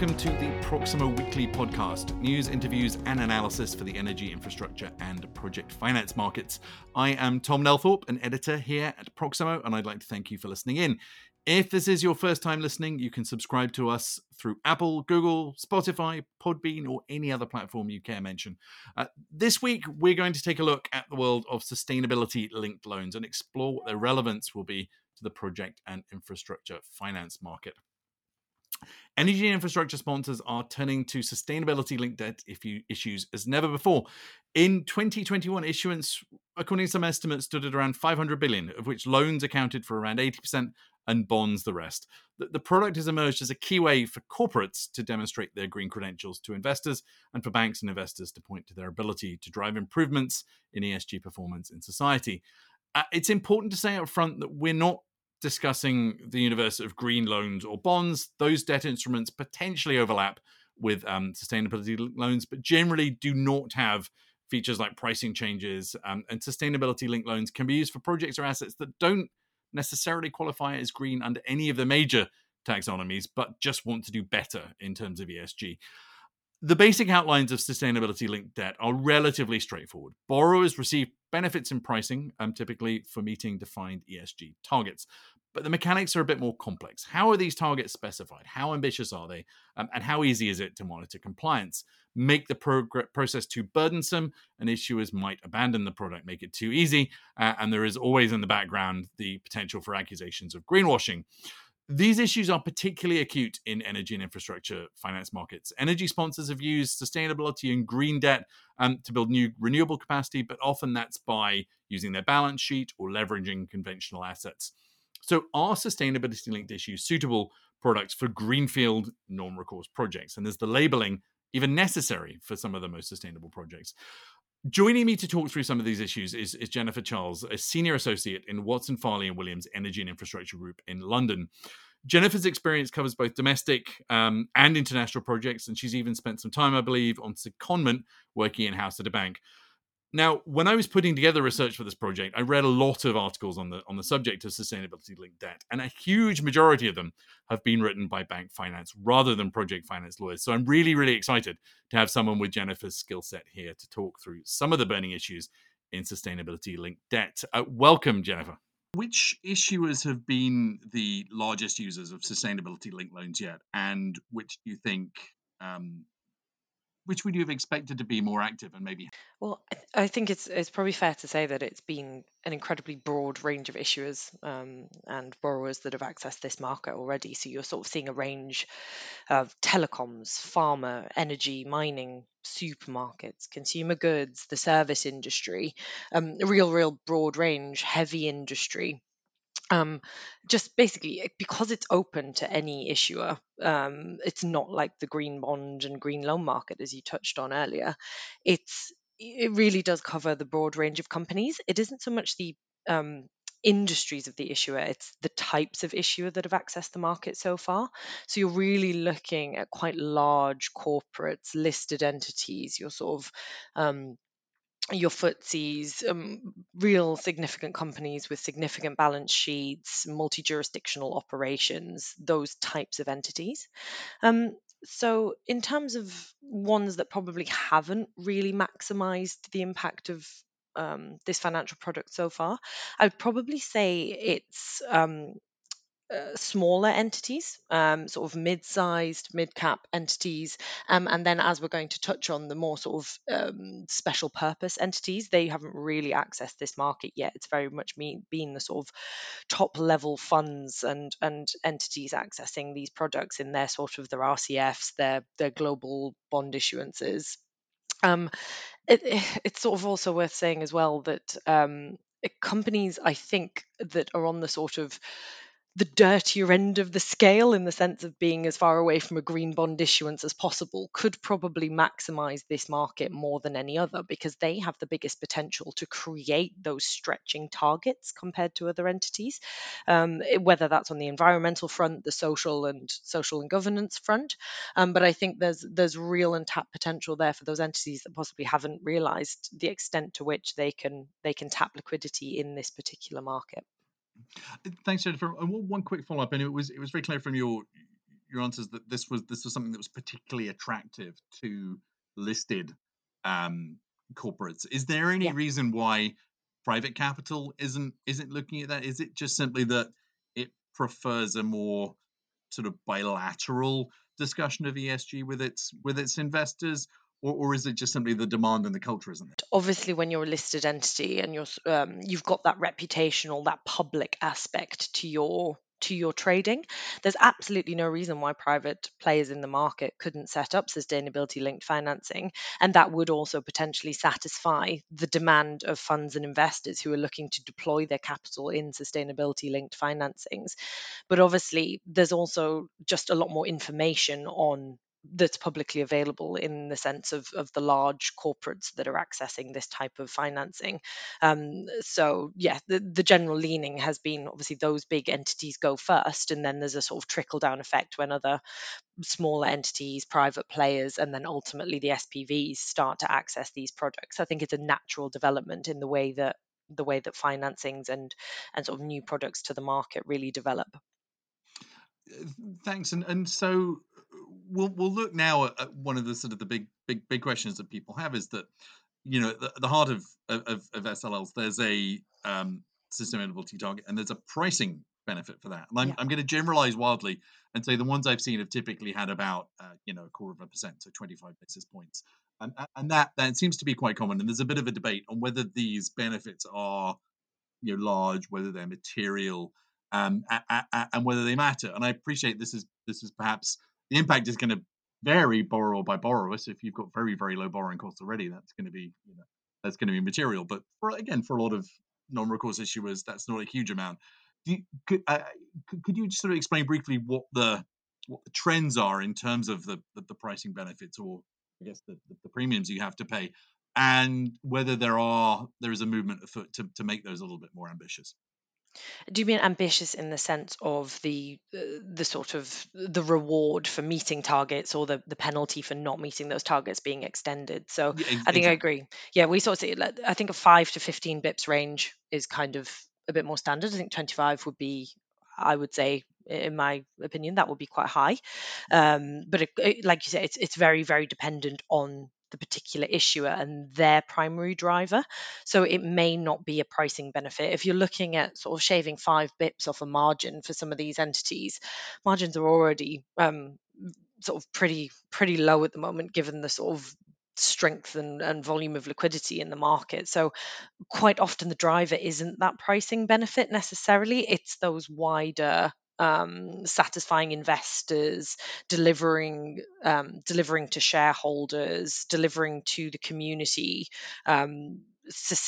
welcome to the Proximo Weekly podcast news, interviews, and analysis for the energy infrastructure and project finance markets. I am Tom Nelthorpe, an editor here at Proximo, and I'd like to thank you for listening in. If this is your first time listening, you can subscribe to us through Apple, Google, Spotify, Podbean, or any other platform you care mention. Uh, this week, we're going to take a look at the world of sustainability linked loans and explore what their relevance will be to the project and infrastructure finance market. Energy infrastructure sponsors are turning to sustainability linked debt issues as never before. In 2021, issuance, according to some estimates, stood at around 500 billion, of which loans accounted for around 80% and bonds the rest. The, product has emerged as a key way for corporates to demonstrate their green credentials to investors and for banks and investors to point to their ability to drive improvements in ESG performance in society. Uh, it's important to say up front that we're not discussing the universe of green loans or bonds. Those debt instruments potentially overlap with um, sustainability loans, but generally do not have features like pricing changes. Um, and sustainability linked loans can be used for projects or assets that don't necessarily qualify as green under any of the major taxonomies, but just want to do better in terms of ESG. The basic outlines of sustainability linked debt are relatively straightforward. Borrowers receive benefits in pricing, um, typically for meeting defined ESG targets. But the mechanics are a bit more complex. How are these targets specified? How ambitious are they? Um, and how easy is it to monitor compliance? Make the prog- process too burdensome, and issuers might abandon the product, make it too easy. Uh, and there is always in the background the potential for accusations of greenwashing. These issues are particularly acute in energy and infrastructure finance markets. Energy sponsors have used sustainability and green debt um, to build new renewable capacity, but often that's by using their balance sheet or leveraging conventional assets. So, are sustainability linked issues suitable products for greenfield non recourse projects? And is the labeling even necessary for some of the most sustainable projects? Joining me to talk through some of these issues is, is, Jennifer Charles, a senior associate in Watson Farley and Williams Energy and Infrastructure Group in London. Jennifer's experience covers both domestic um, and international projects, and she's even spent some time, I believe, on secondment working in house at a bank. Now, when I was putting together research for this project, I read a lot of articles on the on the subject of sustainability linked debt, and a huge majority of them have been written by bank finance rather than project finance lawyers. So I'm really, really excited to have someone with Jennifer's skill set here to talk through some of the burning issues in sustainability linked debt. Uh, welcome, Jennifer. Which issuers have been the largest users of sustainability linked loans yet, and which do you think um, which would you have expected to be more active and maybe Well, I, th- I think it's it's probably fair to say that it's been an incredibly broad range of issuers um, and borrowers that have accessed this market already. So you're sort of seeing a range of telecoms, pharma, energy, mining, supermarkets, consumer goods, the service industry, um, a real, real broad range, heavy industry um, just basically because it's open to any issuer um, it's not like the green bond and green loan market as you touched on earlier it's it really does cover the broad range of companies. It isn't so much the um, industries of the issuer it's the types of issuer that have accessed the market so far. So you're really looking at quite large corporates listed entities you're sort of um, your FTSEs, um, real significant companies with significant balance sheets, multi jurisdictional operations, those types of entities. Um, so, in terms of ones that probably haven't really maximized the impact of um, this financial product so far, I'd probably say it's um, uh, smaller entities, um, sort of mid-sized, mid-cap entities, um, and then as we're going to touch on the more sort of um, special purpose entities, they haven't really accessed this market yet. It's very much been the sort of top level funds and and entities accessing these products in their sort of their RCFs, their their global bond issuances. Um, it, it's sort of also worth saying as well that um, companies, I think, that are on the sort of the dirtier end of the scale in the sense of being as far away from a green bond issuance as possible could probably maximize this market more than any other because they have the biggest potential to create those stretching targets compared to other entities um, whether that's on the environmental front the social and social and governance front. Um, but i think there's there's real untapped potential there for those entities that possibly haven't realized the extent to which they can they can tap liquidity in this particular market Thanks, Jennifer. And one quick follow up, and it was it was very clear from your your answers that this was this was something that was particularly attractive to listed um, corporates. Is there any Yeah. reason why private capital isn't isn't looking at that? Is it just simply that it prefers a more sort of bilateral discussion of ESG with its with its investors, or, or is it just simply the demand and the culture isn't there? obviously when you're a listed entity and you're um, you've got that reputation, reputational that public aspect to your to your trading there's absolutely no reason why private players in the market couldn't set up sustainability linked financing and that would also potentially satisfy the demand of funds and investors who are looking to deploy their capital in sustainability linked financings but obviously there's also just a lot more information on that's publicly available in the sense of, of the large corporates that are accessing this type of financing. Um, so yeah, the, the general leaning has been obviously those big entities go first, and then there's a sort of trickle down effect when other smaller entities, private players, and then ultimately the SPVs start to access these products. I think it's a natural development in the way that the way that financings and and sort of new products to the market really develop. Uh, Thanks, and and so we'll we'll look now at, one of the sort of the big big big questions that people have is that you know at the, the heart of, of of SLLs there's a um, sustainability target and there's a pricing benefit for that. And I'm Yeah. I'm going to generalize wildly and say the ones I've seen have typically had about uh, you know a quarter of a percent, so 25 basis points, and and- that that seems to be quite common. And there's a bit of a debate on whether these benefits are you know large, whether they're material, um, a- a- a- and whether they matter. And I appreciate this is this is perhaps the impact is going to vary borrower by borrower. So if you've got very very low borrowing costs already, that's going to be you know that's going to be material. But for again for a lot of non-recourse issuers, that's not a huge amount. You, could, uh, could you just sort of explain briefly what the what the trends are in terms of the the, the pricing benefits or I guess the, the, the premiums you have to pay and whether there are there is a movement afoot to, to make those a little bit more ambitious. Do you mean ambitious in the sense of the uh, the sort of the reward for meeting targets or the the penalty for not meeting those targets being extended? So Yeah, ex- I think I exactly. agree. Yeah, we sort of see like, I think a five to fifteen bips range is kind of a bit more standard. I think twenty five would be, I would say, i- in my opinion, that would be quite high. Um, but it, it, like you said, it's it's very very dependent on the particular issuer and their primary driver. So it may not be a pricing benefit. If you're looking at sort of shaving five bips off a margin for some of these entities, margins are already um, sort of pretty pretty low at the moment, given the sort of strength and, and volume of liquidity in the market. So quite often the driver isn't that pricing benefit necessarily. It's those wider um, satisfying investors, delivering um, delivering to shareholders, delivering to the community, um,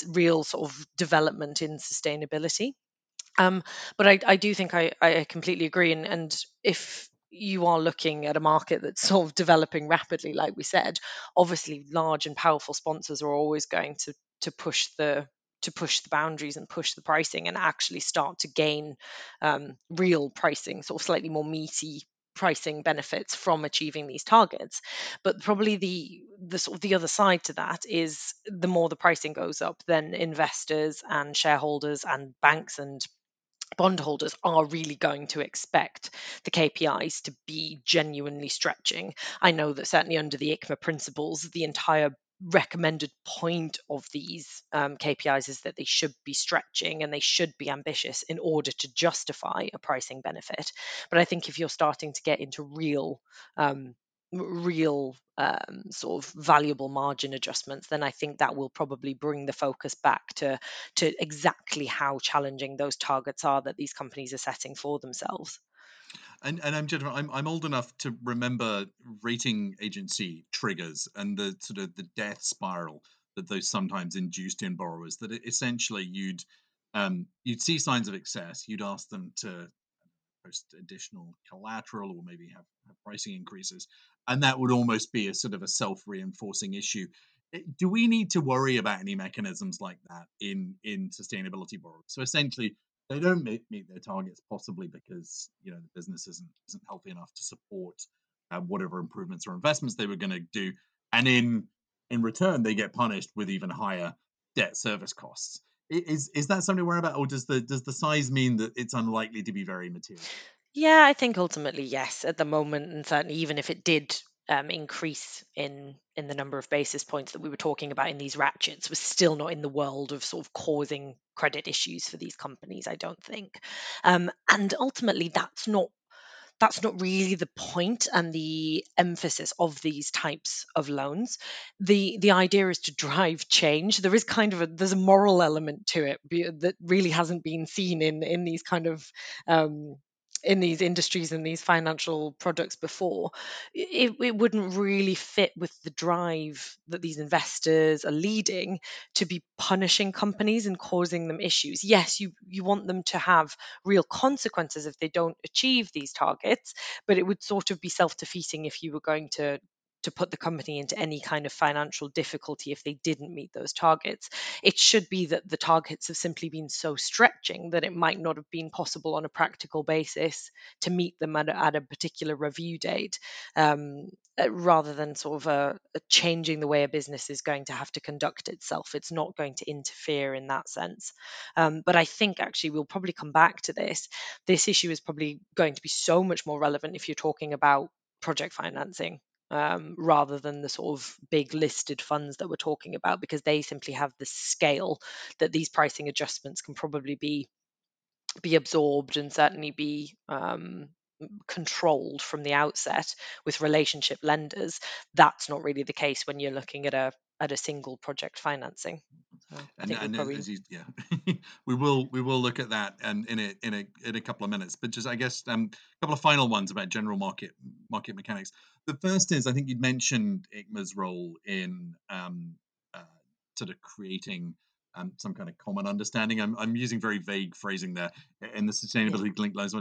real sort of development in sustainability. Um, but I, I do think I, I completely agree. And, and if you are looking at a market that's sort of developing rapidly, like we said, obviously large and powerful sponsors are always going to to push the to push the boundaries and push the pricing and actually start to gain um, real pricing, sort of slightly more meaty pricing benefits from achieving these targets but probably the the sort of the other side to that is the more the pricing goes up then investors and shareholders and banks and bondholders are really going to expect the KPIs to be genuinely stretching. I know that certainly under the ICMA principles, the entire recommended point of these um, KPIs is that they should be stretching and they should be ambitious in order to justify a pricing benefit. But I think if you're starting to get into real um, real um, sort of valuable margin adjustments, then I think that will probably bring the focus back to to exactly how challenging those targets are that these companies are setting for themselves. And and I'm gentlemen, I'm I'm old enough to remember rating agency triggers and the sort of the death spiral that those sometimes induced in borrowers. That essentially you'd um, you'd see signs of excess, you'd ask them to post additional collateral or maybe have, have pricing increases, and that would almost be a sort of a self-reinforcing issue. Eh, Do we need to worry about any mechanisms like that in in sustainability borrowers? So essentially, they don't meet, meet their targets possibly because you know the business isn't isn't healthy enough to support uh, whatever improvements or investments they were going to do, and in in return they get punished with even higher debt service costs. Is is that something to worry about, or does the does the size mean that it's unlikely to be very material? Yeah, I think ultimately yes at the moment, and certainly even if it did um, increase in in the number of basis points that we were talking about in these ratchets, was still not in the world of sort of causing credit issues for these companies. I don't think, um, and ultimately that's not that's not really the point and the emphasis of these types of loans the the idea is to drive change there is kind of a there's a moral element to it that really hasn't been seen in in these kind of um, in these industries and these financial products before, it, it wouldn't really fit with the drive that these investors are leading to be punishing companies and causing them issues. Yes, you you want them to have real consequences if they don't achieve these targets, but it would sort of be self-defeating if you were going to to put the company into any kind of financial difficulty if they didn't meet those targets. It should be that the targets have simply been so stretching that it might not have been possible on a practical basis to meet them at a, at a particular review date, um, uh, rather than sort of a, a changing the way a business is going to have to conduct itself. It's not going to interfere in that sense. Um, but I think actually we'll probably come back to this. This issue is probably going to be so much more relevant if you're talking about project financing um, rather than the sort of big listed funds that we're talking about because they simply have the scale that these pricing adjustments can probably be be absorbed and certainly be um, controlled from the outset with relationship lenders. That's not really the case when you're looking at a at a single project financing so and, and probably you, yeah, we will we will look at that and in a in a in a couple of minutes. But just I guess um, a couple of final ones about general market market mechanics. The first is I think you'd mentioned ICMA's role in um, uh, sort of creating um, some kind of common understanding. I'm, I'm using very vague phrasing there in the sustainability yeah linked loans.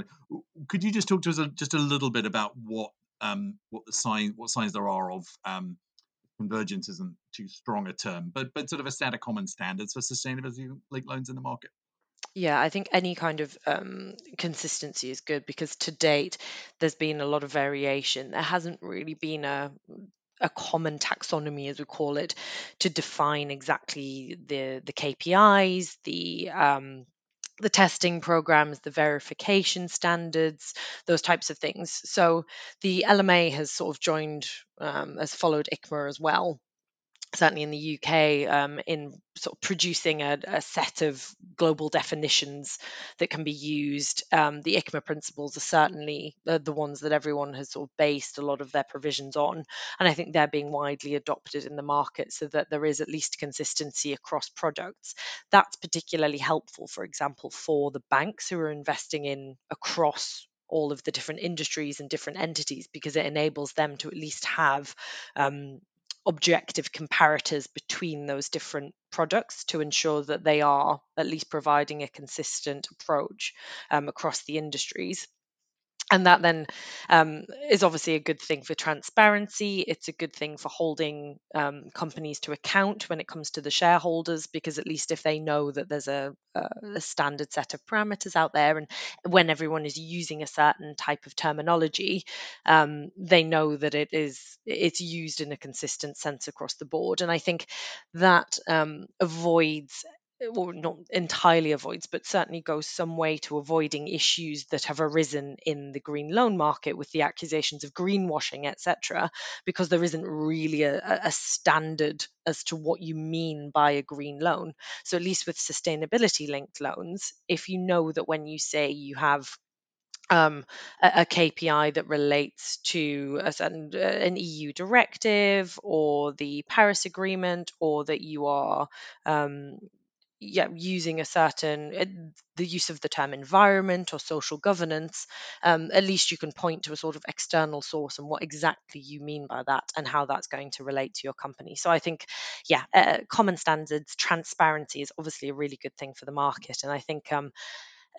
Could you just talk to us a, just a little bit about what um, what the sign what signs there are of um, convergence isn't too strong a term, but but sort of a set of common standards for sustainability linked loans in the market. Yeah, I think any kind of um, consistency is good because to date there's been a lot of variation. There hasn't really been a a common taxonomy, as we call it, to define exactly the the KPIs, the um, the testing programs, the verification standards, those types of things. So the LMA has sort of joined, um, has followed ICMA as well certainly in the UK, um, in sort of producing a, a, set of global definitions that can be used. Um, the ICMA principles are certainly the, the ones that everyone has sort of based a lot of their provisions on, and I think they're being widely adopted in the market so that there is at least consistency across products. That's particularly helpful, for example, for the banks who are investing in across all of the different industries and different entities because it enables them to at least have um, objective comparators between those different products to ensure that they are at least providing a consistent approach um, across the industries and that then um, is obviously a good thing for transparency. It's a good thing for holding um, companies to account when it comes to the shareholders, because at least if they know that there's a, a, standard set of parameters out there, and when everyone is using a certain type of terminology, um, they know that it is it's used in a consistent sense across the board. And I think that um, avoids well, not entirely avoids, but certainly goes some way to avoiding issues that have arisen in the green loan market with the accusations of greenwashing, etc., because there isn't really a, a, standard as to what you mean by a green loan. So, at least with sustainability linked loans, if you know that when you say you have um, a, a, KPI that relates to a certain, uh, an EU directive or the Paris Agreement, or that you are um, yeah using a certain uh, the use of the term environment or social governance um, at least you can point to a sort of external source and what exactly you mean by that and how that's going to relate to your company. So i think yeah uh, common standards transparency is obviously a really good thing for the market. And i think um,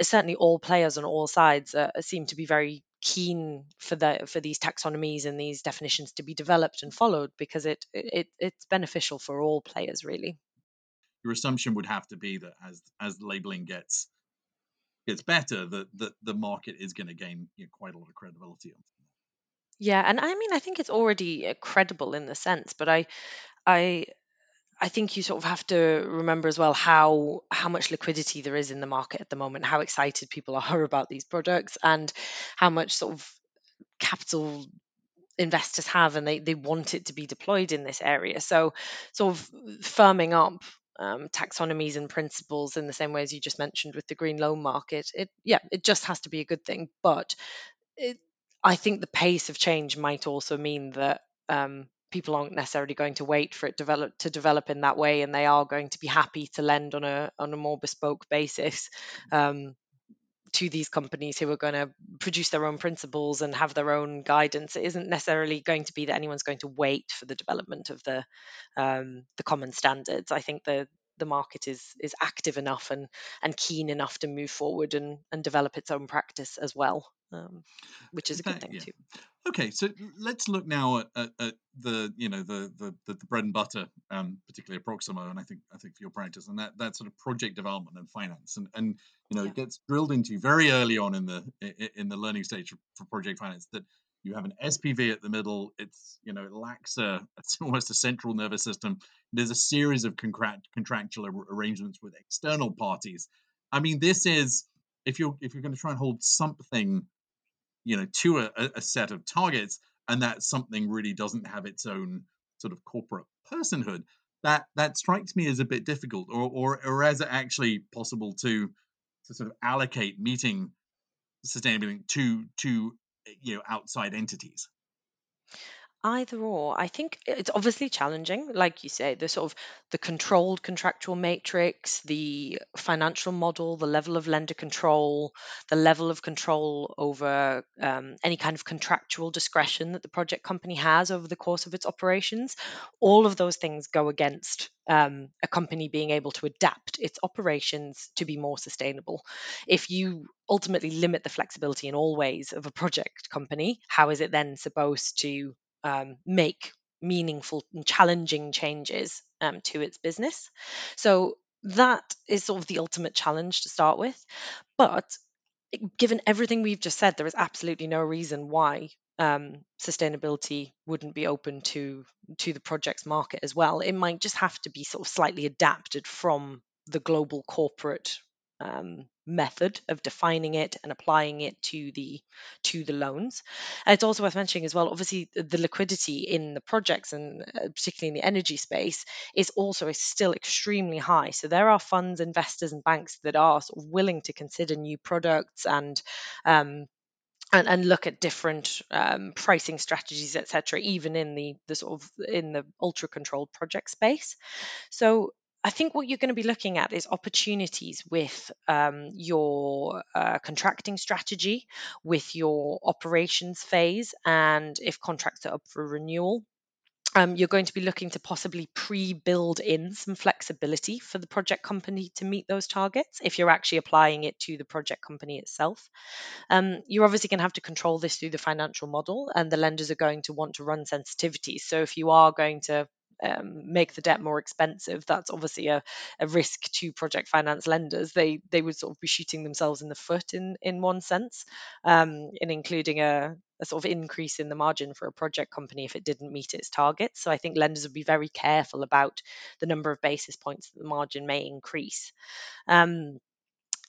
certainly all players on all sides uh, seem to be very keen for the for these taxonomies and these definitions to be developed and followed because it, it it's beneficial for all players really your assumption would have to be that as as labeling gets gets better, that that the market is going to gain you know, quite a lot of credibility. Yeah, and I mean, I think it's already uh, credible in the sense, but I, I, I think you sort of have to remember as well how how much liquidity there is in the market at the moment, how excited people are about these products, and how much sort of capital investors have and they, they want it to be deployed in this area. So, sort of firming up um, taxonomies and principles in the same way as you just mentioned with the green loan market, it yeah, it just has to be a good thing. But it, I think the pace of change might also mean that um, people aren't necessarily going to wait for it develop to develop in that way, and they are going to be happy to lend on a on a more bespoke basis. Um, to these companies who are going to produce their own principles and have their own guidance. It isn't necessarily going to be that anyone's going to wait for the development of the um, the common standards. I think the the market is is active enough and and keen enough to move forward and and develop its own practice as well, um, which is a good thing yeah. too. Okay, so let's look now at, at, at, the you know the, the the, the bread and butter, um, particularly Proximo, and I think I think for your practice and that that sort of project development and finance, and and you know yeah. it gets drilled into very early on in the in the learning stage for project finance that you have an SPV at the middle. It's you know it lacks a it's almost a central nervous system. There's a series of contract, contractual arrangements with external parties. I mean, this is if you're if you're going to try and hold something you know to a, a set of targets and that something really doesn't have its own sort of corporate personhood that that strikes me as a bit difficult or or, or as actually possible to to sort of allocate meeting sustainability to to you know outside entities Either or. I think it's obviously challenging, like you say, the sort of the controlled contractual matrix, the financial model, the level of lender control, the level of control over um, any kind of contractual discretion that the project company has over the course of its operations. All of those things go against um, a company being able to adapt its operations to be more sustainable. If you ultimately limit the flexibility in all ways of a project company, how is it then supposed to um, make meaningful and challenging changes um, to its business. So that is sort of the ultimate challenge to start with. But given everything we've just said, there is absolutely no reason why um, sustainability wouldn't be open to to the projects market as well. It might just have to be sort of slightly adapted from the global corporate um, method of defining it and applying it to the to the loans. And it's also worth mentioning as well. Obviously, the, liquidity in the projects and uh, particularly in the energy space is also is still extremely high. So there are funds, investors, and banks that are sort of willing to consider new products and um, and, and, look at different um, pricing strategies, etc., even in the the sort of in the ultra controlled project space. So I think what you're going to be looking at is opportunities with um, your uh, contracting strategy, with your operations phase, and if contracts are up for renewal. Um, you're going to be looking to possibly pre build in some flexibility for the project company to meet those targets if you're actually applying it to the project company itself. Um, you're obviously going to have to control this through the financial model, and the lenders are going to want to run sensitivities. So if you are going to um, make the debt more expensive, that's obviously a, a risk to project finance lenders. They they would sort of be shooting themselves in the foot in in one sense, um, in including a, a sort of increase in the margin for a project company if it didn't meet its targets. So I think lenders would be very careful about the number of basis points that the margin may increase. Um,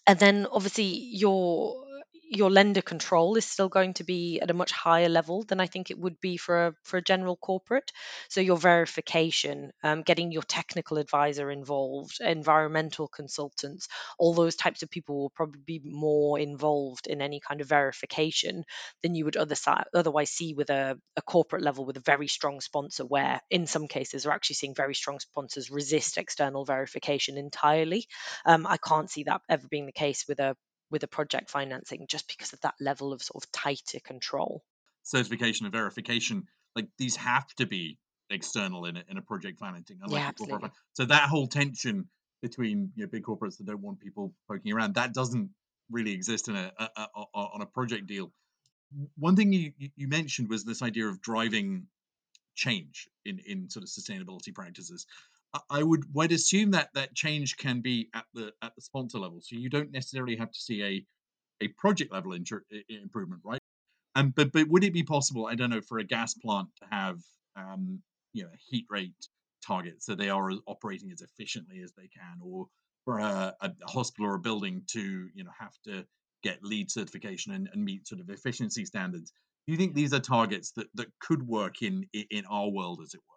and then obviously your your lender control is still going to be at a much higher level than I think it would be for a, for a general corporate. So your verification, um, getting your technical advisor involved, environmental consultants, all those types of people will probably be more involved in any kind of verification than you would other otherwise see with a, a corporate level with a very strong sponsor, where in some cases we're actually seeing very strong sponsors resist external verification entirely. Um, I can't see that ever being the case with a with a project financing just because of that level of sort of tighter control. Certification and verification, like these have to be external in a, in a project financing. Yeah, absolutely. So that whole tension between you know, big corporates that don't want people poking around that doesn't really exist in a, a, a on a project deal. One thing you you mentioned was this idea of driving change in in sort of sustainability practices. I would would assume that that change can be at the at the sponsor level, so you don't necessarily have to see a a project level inter- improvement, right? Um, but but would it be possible? I don't know for a gas plant to have um, you know a heat rate targets so they are operating as efficiently as they can or for a, a hospital or a building to you know have to get LEED certification and, and meet sort of efficiency standards do you think these are targets that that could work in in our world as it were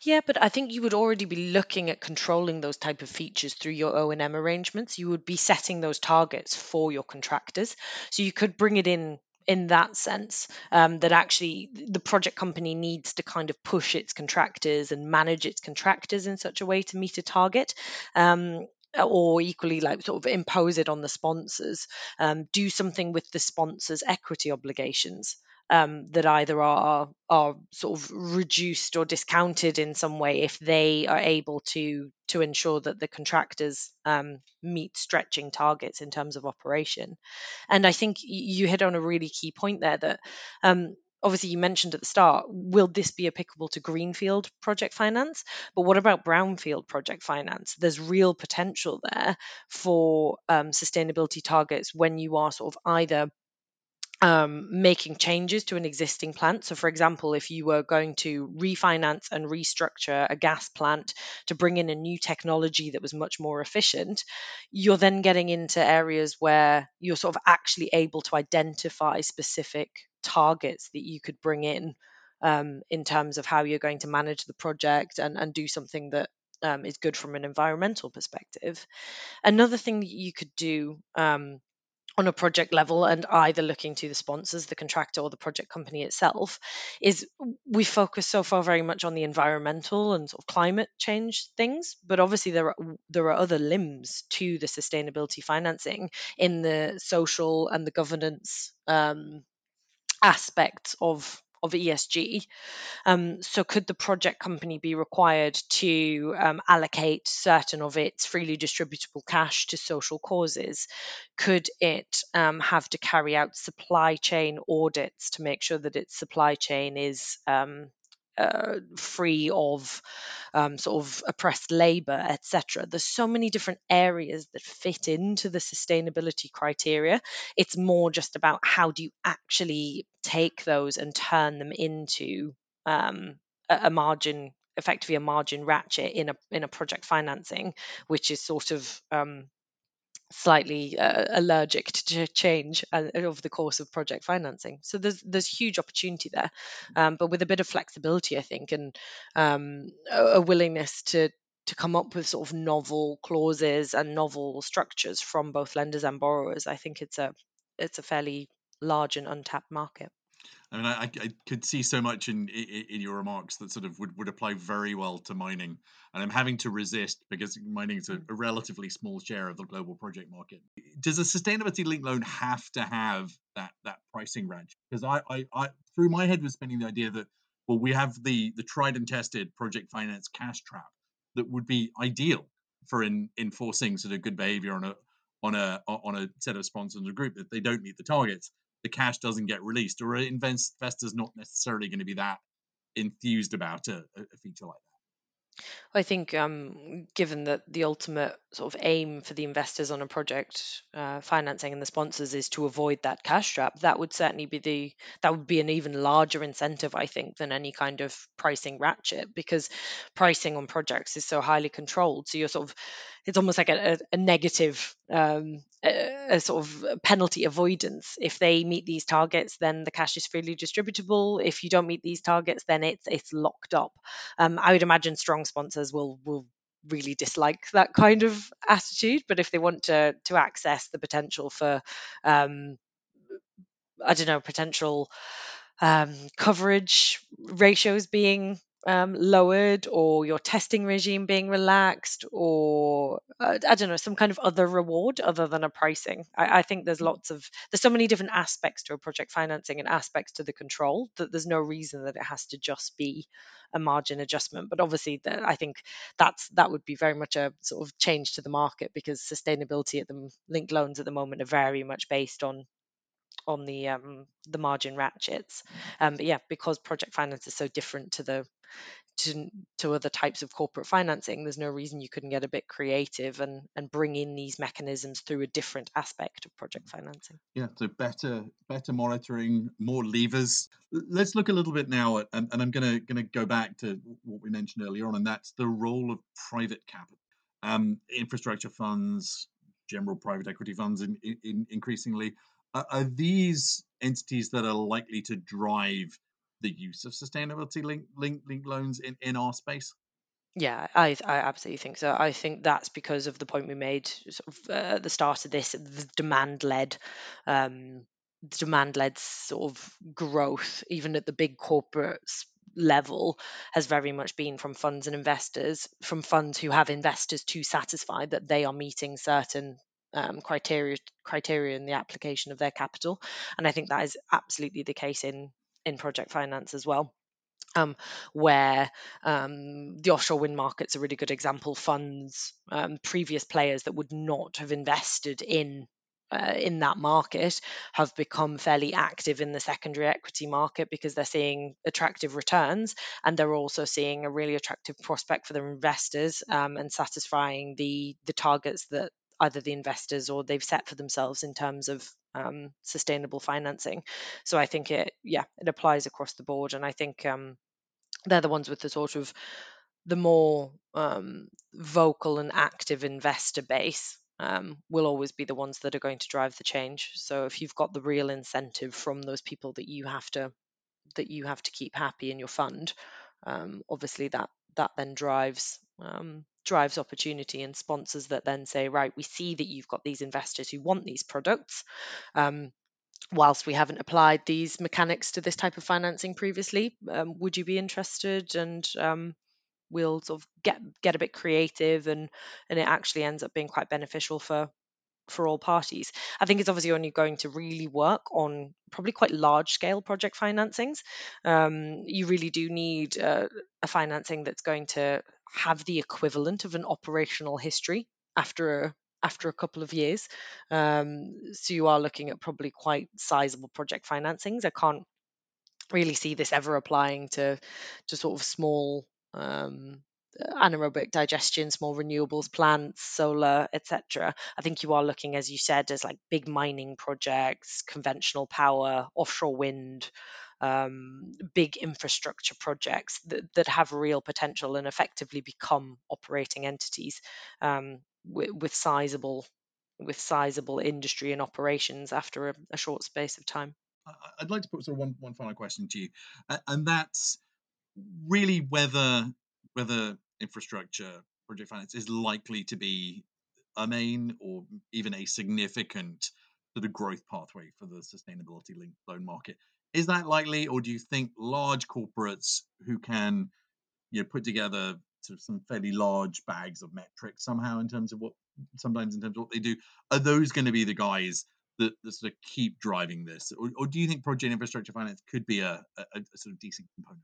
Yeah, but I think you would already be looking at controlling those type of features through your O&M arrangements. You would be setting those targets for your contractors. So you could bring it in in that sense um, that actually the project company needs to kind of push its contractors and manage its contractors in such a way to meet a target um, or equally like sort of impose it on the sponsors um, do something with the sponsors equity obligations um, that either are are sort of reduced or discounted in some way if they are able to to ensure that the contractors um, meet stretching targets in terms of operation. And I think you hit on a really key point there that um, obviously you mentioned at the start will this be applicable to greenfield project finance but what about brownfield project finance there's real potential there for um, sustainability targets when you are sort of either um, making changes to an existing plant. So, for example, if you were going to refinance and restructure a gas plant to bring in a new technology that was much more efficient, you're then getting into areas where you're sort of actually able to identify specific targets that you could bring in um, in terms of how you're going to manage the project and, and do something that um, is good from an environmental perspective. Another thing that you could do um, on a project level and either looking to the sponsors the contractor or the project company itself is we focus so far very much on the environmental and sort of climate change things but obviously there are there are other limbs to the sustainability financing in the social and the governance um, aspects of of ESG um, so, could the project company be required to um, allocate certain of its freely distributable cash to social causes? Could it um, have to carry out supply chain audits to make sure that its supply chain is um, uh, free of um, sort of oppressed labor, etc. There's so many different areas that fit into the sustainability criteria. It's more just about how do you actually take those and turn them into um, a, a margin effectively a margin ratchet in a in a project financing which is sort of um, slightly uh, allergic to change uh, over the course of project financing. So there's there's huge opportunity there, um, but with a bit of flexibility, I think, and um, a, a willingness to to come up with sort of novel clauses and novel structures from both lenders and borrowers, I think it's a it's a fairly large and untapped market. I mean, I, I could see so much in, in, in your remarks that sort of would, would apply very well to mining, and I'm having to resist because mining is a, mm. a relatively small share of the global project market. Does a sustainability linked loan have to have that that pricing range? Because I, I, I through my head was spinning the idea that well, we have the the tried and tested project finance cash trap that would be ideal for in, enforcing sort of good behavior on a on a on a set of sponsors in a group that they don't meet the targets the cash doesn't get released, or investors not necessarily going to be that enthused about a, a feature like that. I think, um, given that the ultimate sort of aim for the investors on a project uh, financing and the sponsors is to avoid that cash trap, that would certainly be the that would be an even larger incentive, I think, than any kind of pricing ratchet because pricing on projects is so highly controlled. So you're sort of it's almost like a, a, negative um, a, a, sort of penalty avoidance. If they meet these targets, then the cash is freely distributable. If you don't meet these targets, then it's it's locked up. Um, I would imagine strong sponsors will will really dislike that kind of attitude, but if they want to to access the potential for um, I don't know potential um, coverage ratios being um, lowered or your testing regime being relaxed or uh, i don't know some kind of other reward other than a pricing I, I, think there's mm. lots of there's so many different aspects to a project financing and aspects to the control that there's no reason that it has to just be a margin adjustment but obviously the, i think that's that would be very much a sort of change to the market because sustainability at the linked loans at the moment are very much based on on the um, the margin ratchets. Um, but yeah, because project finance is so different to the to to other types of corporate financing, there's no reason you couldn't get a bit creative and and bring in these mechanisms through a different aspect of project financing. Yeah, so better better monitoring, more levers. Let's look a little bit now at, and, and I'm gonna gonna go back to what we mentioned earlier on, and that's the role of private capital, um, infrastructure funds, general private equity funds, in, in, increasingly. Uh, are these entities that are likely to drive the use of sustainability link link, link loans in, in our space? Yeah, I I absolutely think so. I think that's because of the point we made sort of uh, at the start of this, the demand led, um, demand led sort of growth, even at the big corporates level, has very much been from funds and investors, from funds who have investors to satisfy that they are meeting certain um, criteria criteria in the application of their capital, and I think that is absolutely the case in in project finance as well. Um, where um, the offshore wind market's a really good example. Funds, um, previous players that would not have invested in uh, in that market have become fairly active in the secondary equity market because they're seeing attractive returns and they're also seeing a really attractive prospect for their investors um, and satisfying the the targets that either the investors or they've set for themselves in terms of um, sustainable financing. So I think it, yeah, it applies across the board, and I think um, they're the ones with the sort of the more um, vocal and active investor base um, will always be the ones that are going to drive the change. So if you've got the real incentive from those people that you have to that you have to keep happy in your fund, um, obviously that that then drives um, drives opportunity and sponsors that then say, right, we see that you've got these investors who want these products. Um, whilst we haven't applied these mechanics to this type of financing previously, um, would you be interested? And um, we'll sort of get get a bit creative, and and it actually ends up being quite beneficial for for all parties. I think it's obviously only going to really work on probably quite large scale project financings. Um, you really do need uh, a financing that's going to have the equivalent of an operational history after a after a couple of years. Um, so you are looking at probably quite sizable project financings. I can't really see this ever applying to to sort of small um, anaerobic digestion, small renewables plants, solar, etc. I think you are looking, as you said, as like big mining projects, conventional power, offshore wind, um, big infrastructure projects that, that have real potential and effectively become operating entities um, with, with sizable with sizable industry and operations after a, a short space of time. I'd like to put sort of one, one final question to you, and that's really whether whether infrastructure project finance is likely to be a main or even a significant sort of growth pathway for the sustainability linked loan market. Is that likely, or do you think large corporates who can you know put together sort of some fairly large bags of metrics somehow in terms of what sometimes in terms of what they do, are those going to be the guys that, that sort of keep driving this, or, or do you think project infrastructure finance could be a, a, a sort of decent component?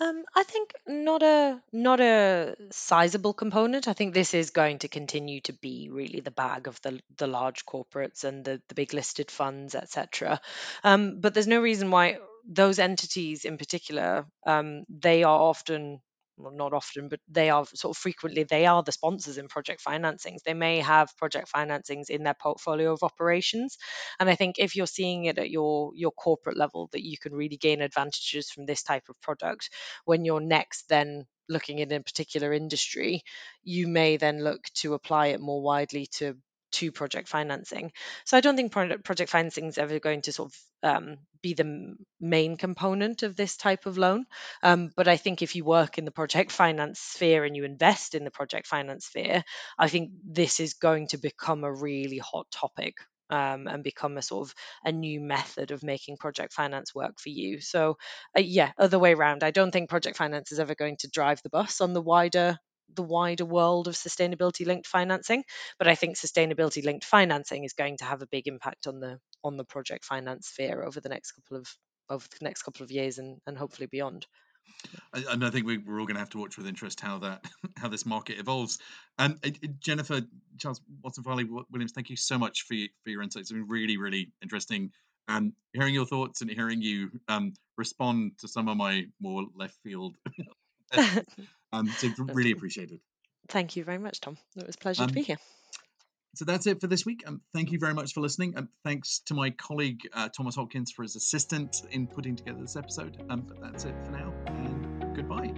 Um, I think not a not a sizable component. I think this is going to continue to be really the bag of the the large corporates and the the big listed funds, etc. Um, but there's no reason why those entities in particular, um, they are often not often, but they are sort of frequently they are the sponsors in project financings. They may have project financings in their portfolio of operations, and I think if you're seeing it at your your corporate level, that you can really gain advantages from this type of product. When you're next then looking in a particular industry, you may then look to apply it more widely to to project financing. So I don't think project financing is ever going to sort of um, be the main component of this type of loan. Um, but I think if you work in the project finance sphere and you invest in the project finance sphere, I think this is going to become a really hot topic um, and become a sort of a new method of making project finance work for you. So, uh, yeah, other way around. I don't think project finance is ever going to drive the bus on the wider the wider world of sustainability linked financing but i think sustainability linked financing is going to have a big impact on the on the project finance sphere over the next couple of over the next couple of years and, and hopefully beyond and I think we, are all going to have to watch with interest how that how this market evolves. And uh, Jennifer Charles Watson Farley Williams, thank you so much for your, for your insights. It's been really really interesting um, hearing your thoughts and hearing you um, respond to some of my more left field. um, so really appreciated. Thank you very much, Tom. It was a pleasure um, to be here. So that's it for this week. Um, thank you very much for listening. And thanks to my colleague uh, Thomas Hopkins for his assistance in putting together this episode. Um, but that's it for now, and goodbye.